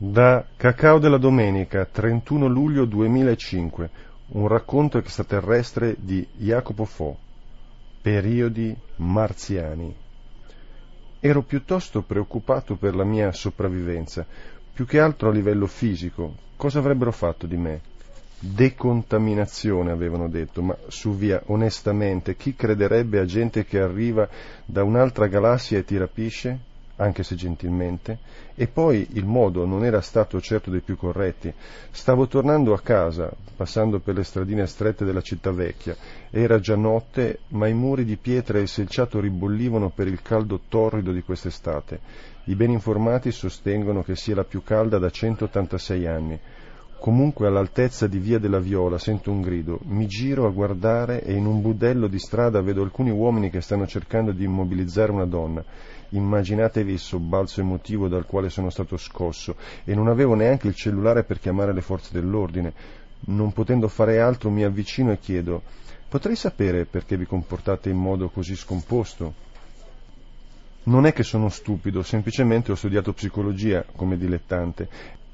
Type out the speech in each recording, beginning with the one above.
Da Cacao della Domenica, 31 luglio 2005, un racconto extraterrestre di Jacopo Fo. Periodi marziani. Ero piuttosto preoccupato per la mia sopravvivenza, più che altro a livello fisico. Cosa avrebbero fatto di me? Decontaminazione avevano detto, ma su via, onestamente, chi crederebbe a gente che arriva da un'altra galassia e ti rapisce? Anche se gentilmente, e poi il modo non era stato certo dei più corretti. Stavo tornando a casa, passando per le stradine strette della città vecchia. Era già notte, ma i muri di pietra e il selciato ribollivano per il caldo torrido di quest'estate. I ben informati sostengono che sia la più calda da 186 anni. Comunque all'altezza di via della Viola sento un grido, mi giro a guardare e in un budello di strada vedo alcuni uomini che stanno cercando di immobilizzare una donna. Immaginatevi il sobbalzo emotivo dal quale sono stato scosso e non avevo neanche il cellulare per chiamare le forze dell'ordine. Non potendo fare altro mi avvicino e chiedo Potrei sapere perché vi comportate in modo così scomposto? Non è che sono stupido, semplicemente ho studiato psicologia come dilettante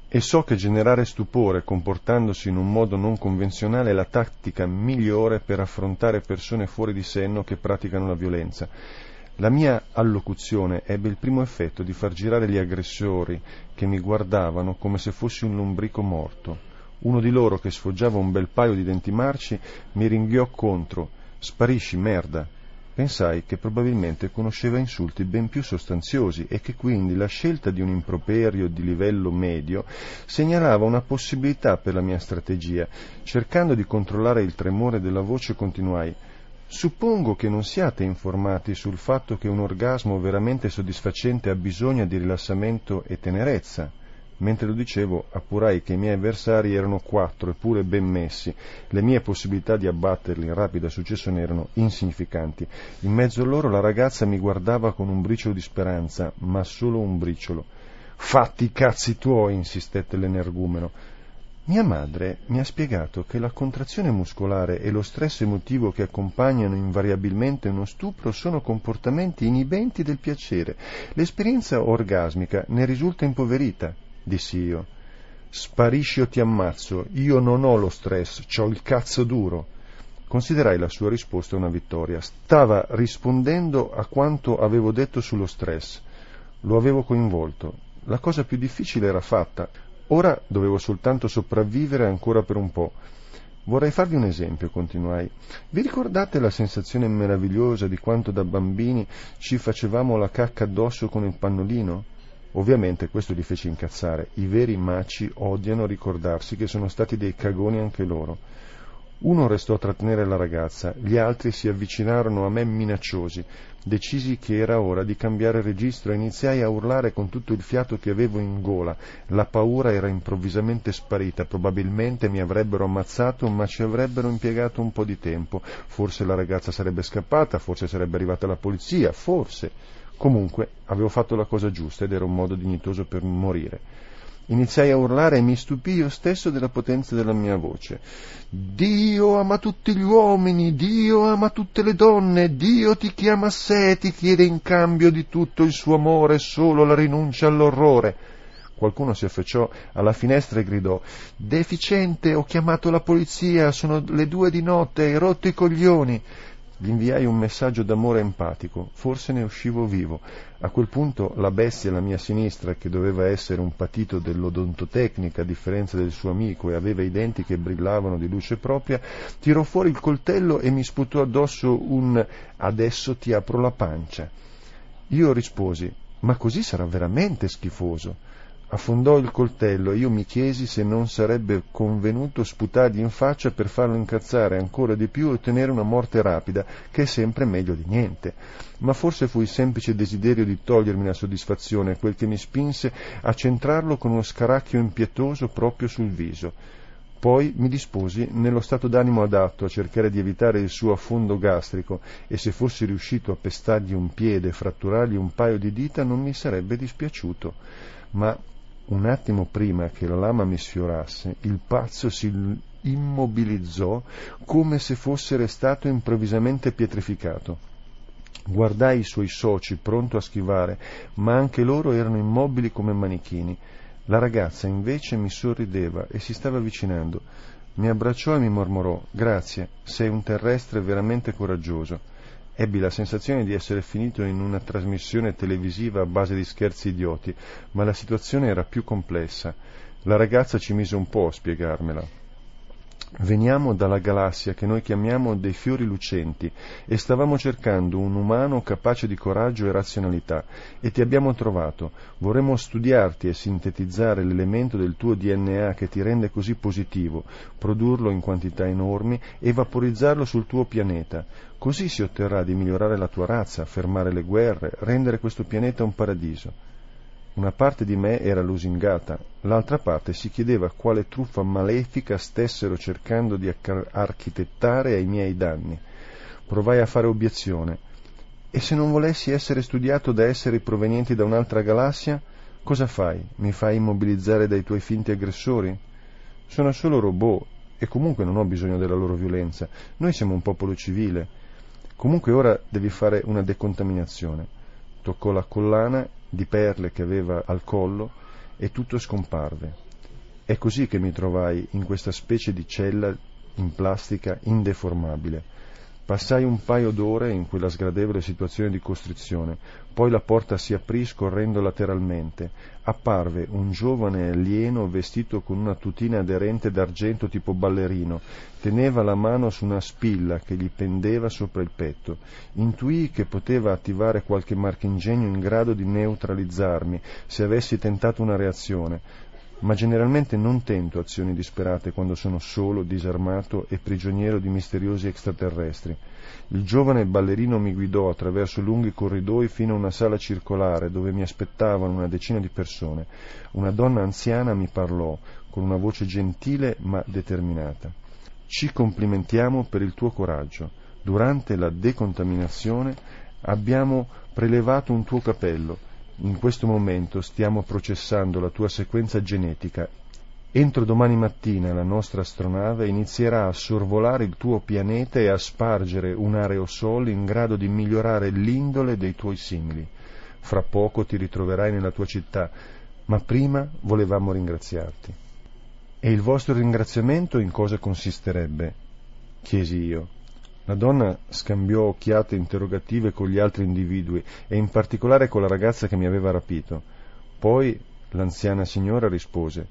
e so che generare stupore comportandosi in un modo non convenzionale è la tattica migliore per affrontare persone fuori di senno che praticano la violenza. La mia allocuzione ebbe il primo effetto di far girare gli aggressori che mi guardavano come se fossi un lombrico morto. Uno di loro, che sfoggiava un bel paio di denti marci, mi ringhiò contro. Sparisci, merda. Pensai che probabilmente conosceva insulti ben più sostanziosi e che quindi la scelta di un improperio di livello medio segnalava una possibilità per la mia strategia. Cercando di controllare il tremore della voce continuai Suppongo che non siate informati sul fatto che un orgasmo veramente soddisfacente ha bisogno di rilassamento e tenerezza. Mentre lo dicevo, appurai che i miei avversari erano quattro, eppure ben messi. Le mie possibilità di abbatterli in rapida successione erano insignificanti. In mezzo a loro la ragazza mi guardava con un briciolo di speranza, ma solo un briciolo. Fatti i cazzi tuoi, insistette l'energumeno. Mia madre mi ha spiegato che la contrazione muscolare e lo stress emotivo che accompagnano invariabilmente uno stupro sono comportamenti inibenti del piacere. L'esperienza orgasmica ne risulta impoverita dissi io. Sparisci o ti ammazzo, io non ho lo stress, ho il cazzo duro. Considerai la sua risposta una vittoria. Stava rispondendo a quanto avevo detto sullo stress. Lo avevo coinvolto. La cosa più difficile era fatta. Ora dovevo soltanto sopravvivere ancora per un po'. Vorrei farvi un esempio, continuai. Vi ricordate la sensazione meravigliosa di quanto da bambini ci facevamo la cacca addosso con il pannolino? Ovviamente questo li fece incazzare. I veri maci odiano ricordarsi che sono stati dei cagoni anche loro. Uno restò a trattenere la ragazza, gli altri si avvicinarono a me minacciosi. Decisi che era ora di cambiare registro e iniziai a urlare con tutto il fiato che avevo in gola. La paura era improvvisamente sparita, probabilmente mi avrebbero ammazzato, ma ci avrebbero impiegato un po' di tempo. Forse la ragazza sarebbe scappata, forse sarebbe arrivata la polizia, forse. Comunque avevo fatto la cosa giusta ed era un modo dignitoso per morire. Iniziai a urlare e mi stupii io stesso della potenza della mia voce. Dio ama tutti gli uomini, Dio ama tutte le donne, Dio ti chiama a sé e ti chiede in cambio di tutto il suo amore solo la rinuncia all'orrore. Qualcuno si affacciò alla finestra e gridò Deficiente, ho chiamato la polizia, sono le due di notte, hai rotto i coglioni. Gli inviai un messaggio d'amore empatico, forse ne uscivo vivo. A quel punto la bestia alla mia sinistra, che doveva essere un patito dell'odontotecnica a differenza del suo amico e aveva i denti che brillavano di luce propria, tirò fuori il coltello e mi sputò addosso un adesso ti apro la pancia. Io risposi, ma così sarà veramente schifoso affondò il coltello e io mi chiesi se non sarebbe convenuto sputargli in faccia per farlo incazzare ancora di più e ottenere una morte rapida, che è sempre meglio di niente. Ma forse fu il semplice desiderio di togliermi la soddisfazione quel che mi spinse a centrarlo con uno scaracchio impietoso proprio sul viso. Poi mi disposi, nello stato d'animo adatto, a cercare di evitare il suo affondo gastrico e se fossi riuscito a pestargli un piede e fratturargli un paio di dita non mi sarebbe dispiaciuto. Ma un attimo prima che la lama mi sfiorasse, il pazzo si immobilizzò come se fosse restato improvvisamente pietrificato. Guardai i suoi soci pronto a schivare, ma anche loro erano immobili come manichini. La ragazza invece mi sorrideva e si stava avvicinando. Mi abbracciò e mi mormorò Grazie, sei un terrestre veramente coraggioso. Ebbi la sensazione di essere finito in una trasmissione televisiva a base di scherzi idioti, ma la situazione era più complessa. La ragazza ci mise un po' a spiegarmela. Veniamo dalla galassia che noi chiamiamo dei fiori lucenti e stavamo cercando un umano capace di coraggio e razionalità e ti abbiamo trovato. Vorremmo studiarti e sintetizzare l'elemento del tuo DNA che ti rende così positivo, produrlo in quantità enormi e vaporizzarlo sul tuo pianeta. Così si otterrà di migliorare la tua razza, fermare le guerre, rendere questo pianeta un paradiso. Una parte di me era lusingata, l'altra parte si chiedeva quale truffa malefica stessero cercando di architettare ai miei danni. Provai a fare obiezione. E se non volessi essere studiato da esseri provenienti da un'altra galassia, cosa fai? Mi fai immobilizzare dai tuoi finti aggressori? Sono solo robot e comunque non ho bisogno della loro violenza. Noi siamo un popolo civile. Comunque ora devi fare una decontaminazione. Toccò la collana di perle che aveva al collo e tutto scomparve. È così che mi trovai in questa specie di cella in plastica indeformabile. Passai un paio d'ore in quella sgradevole situazione di costrizione, poi la porta si aprì scorrendo lateralmente. Apparve un giovane alieno vestito con una tutina aderente d'argento tipo ballerino. Teneva la mano su una spilla che gli pendeva sopra il petto. Intuii che poteva attivare qualche marchingegno in grado di neutralizzarmi se avessi tentato una reazione ma generalmente non tento azioni disperate quando sono solo, disarmato e prigioniero di misteriosi extraterrestri. Il giovane ballerino mi guidò attraverso lunghi corridoi fino a una sala circolare dove mi aspettavano una decina di persone. Una donna anziana mi parlò con una voce gentile ma determinata. Ci complimentiamo per il tuo coraggio. Durante la decontaminazione abbiamo prelevato un tuo capello in questo momento stiamo processando la tua sequenza genetica. Entro domani mattina la nostra astronave inizierà a sorvolare il tuo pianeta e a spargere un aerosol in grado di migliorare l'indole dei tuoi simili. Fra poco ti ritroverai nella tua città, ma prima volevamo ringraziarti. E il vostro ringraziamento in cosa consisterebbe? chiesi io. La donna scambiò occhiate interrogative con gli altri individui e in particolare con la ragazza che mi aveva rapito. Poi l'anziana signora rispose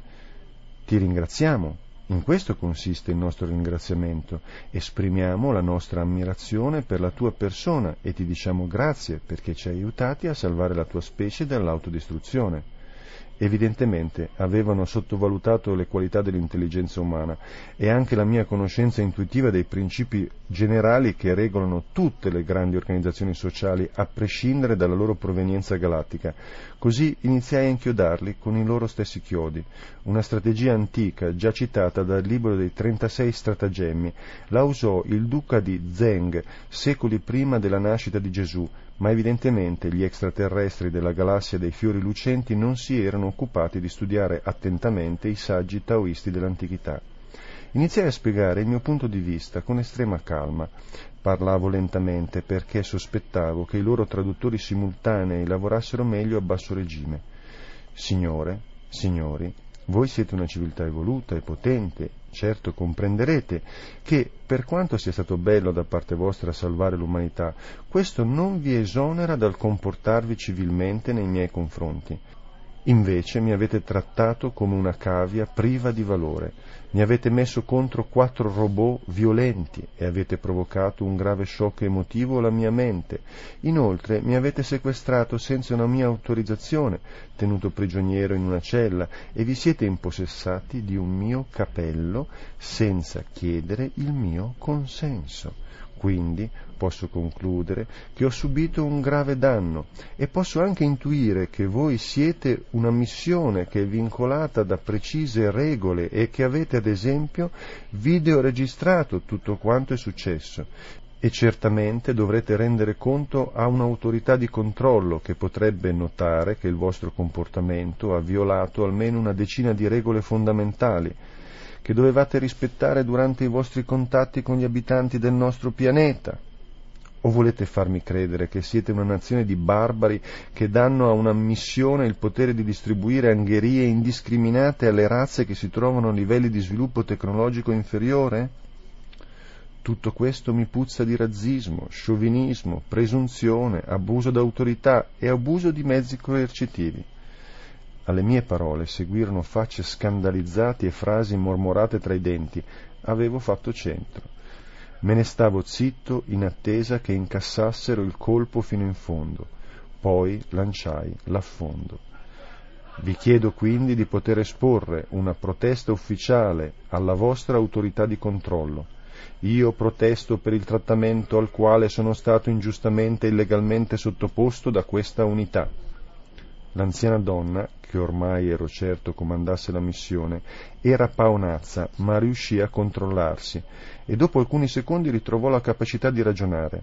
Ti ringraziamo. In questo consiste il nostro ringraziamento. Esprimiamo la nostra ammirazione per la tua persona e ti diciamo grazie perché ci hai aiutati a salvare la tua specie dall'autodistruzione. Evidentemente avevano sottovalutato le qualità dell'intelligenza umana e anche la mia conoscenza intuitiva dei principi generali che regolano tutte le grandi organizzazioni sociali a prescindere dalla loro provenienza galattica. Così iniziai a inchiodarli con i loro stessi chiodi, una strategia antica già citata dal libro dei 36 stratagemmi. La usò il duca di Zeng secoli prima della nascita di Gesù ma evidentemente gli extraterrestri della galassia dei fiori lucenti non si erano occupati di studiare attentamente i saggi taoisti dell'antichità. Iniziai a spiegare il mio punto di vista con estrema calma. Parlavo lentamente perché sospettavo che i loro traduttori simultanei lavorassero meglio a basso regime. Signore, signori, voi siete una civiltà evoluta e potente, certo comprenderete che, per quanto sia stato bello da parte vostra salvare l'umanità, questo non vi esonera dal comportarvi civilmente nei miei confronti. Invece mi avete trattato come una cavia priva di valore, mi avete messo contro quattro robot violenti e avete provocato un grave shock emotivo alla mia mente. Inoltre mi avete sequestrato senza una mia autorizzazione, tenuto prigioniero in una cella e vi siete impossessati di un mio capello senza chiedere il mio consenso. Quindi posso concludere che ho subito un grave danno e posso anche intuire che voi siete una missione che è vincolata da precise regole e che avete ad esempio videoregistrato tutto quanto è successo. E certamente dovrete rendere conto a un'autorità di controllo che potrebbe notare che il vostro comportamento ha violato almeno una decina di regole fondamentali che dovevate rispettare durante i vostri contatti con gli abitanti del nostro pianeta. O volete farmi credere che siete una nazione di barbari che danno a una missione il potere di distribuire angherie indiscriminate alle razze che si trovano a livelli di sviluppo tecnologico inferiore? Tutto questo mi puzza di razzismo, sciovinismo, presunzione, abuso d'autorità e abuso di mezzi coercitivi. Alle mie parole seguirono facce scandalizzate e frasi mormorate tra i denti. Avevo fatto centro. Me ne stavo zitto in attesa che incassassero il colpo fino in fondo. Poi lanciai l'affondo. Vi chiedo quindi di poter esporre una protesta ufficiale alla vostra autorità di controllo. Io protesto per il trattamento al quale sono stato ingiustamente e illegalmente sottoposto da questa unità. L'anziana donna, che ormai ero certo comandasse la missione, era paonazza, ma riuscì a controllarsi e dopo alcuni secondi ritrovò la capacità di ragionare.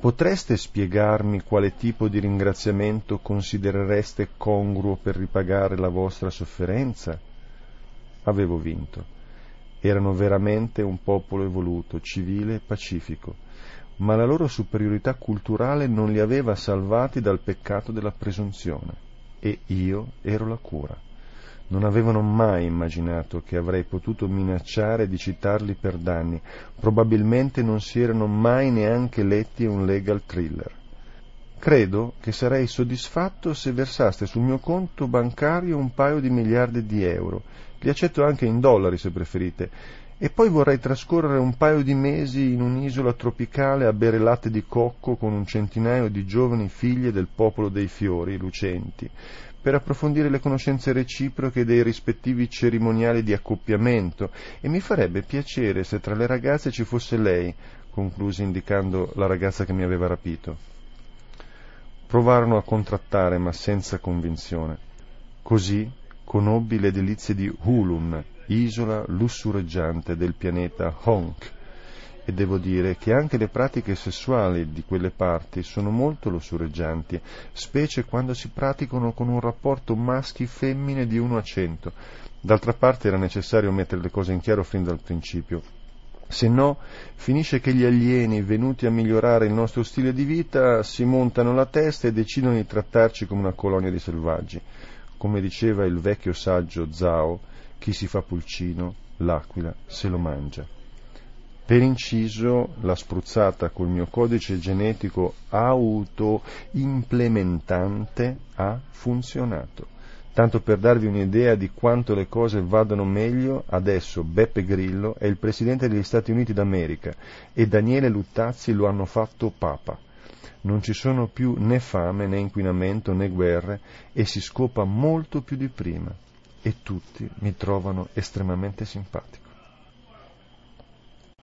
Potreste spiegarmi quale tipo di ringraziamento considerereste congruo per ripagare la vostra sofferenza? Avevo vinto. Erano veramente un popolo evoluto, civile e pacifico, ma la loro superiorità culturale non li aveva salvati dal peccato della presunzione e io ero la cura. Non avevano mai immaginato che avrei potuto minacciare di citarli per danni, probabilmente non si erano mai neanche letti un legal thriller. Credo che sarei soddisfatto se versaste sul mio conto bancario un paio di miliardi di euro. Li accetto anche in dollari se preferite. E poi vorrei trascorrere un paio di mesi in un'isola tropicale a bere latte di cocco con un centinaio di giovani figlie del popolo dei fiori lucenti, per approfondire le conoscenze reciproche dei rispettivi cerimoniali di accoppiamento e mi farebbe piacere se tra le ragazze ci fosse lei, conclusi indicando la ragazza che mi aveva rapito. Provarono a contrattare, ma senza convinzione. Così conobbi le delizie di Hulun, isola lussureggiante del pianeta Honk, e devo dire che anche le pratiche sessuali di quelle parti sono molto lussureggianti, specie quando si praticano con un rapporto maschi-femmine di 1 a 100. D'altra parte era necessario mettere le cose in chiaro fin dal principio. Se no, finisce che gli alieni, venuti a migliorare il nostro stile di vita, si montano la testa e decidono di trattarci come una colonia di selvaggi. Come diceva il vecchio saggio Zhao, chi si fa pulcino, l'aquila se lo mangia. Per inciso, la spruzzata col mio codice genetico auto-implementante ha funzionato. Tanto per darvi un'idea di quanto le cose vadano meglio, adesso Beppe Grillo è il Presidente degli Stati Uniti d'America e Daniele Luttazzi lo hanno fatto Papa. Non ci sono più né fame né inquinamento né guerre e si scopa molto più di prima e tutti mi trovano estremamente simpatico.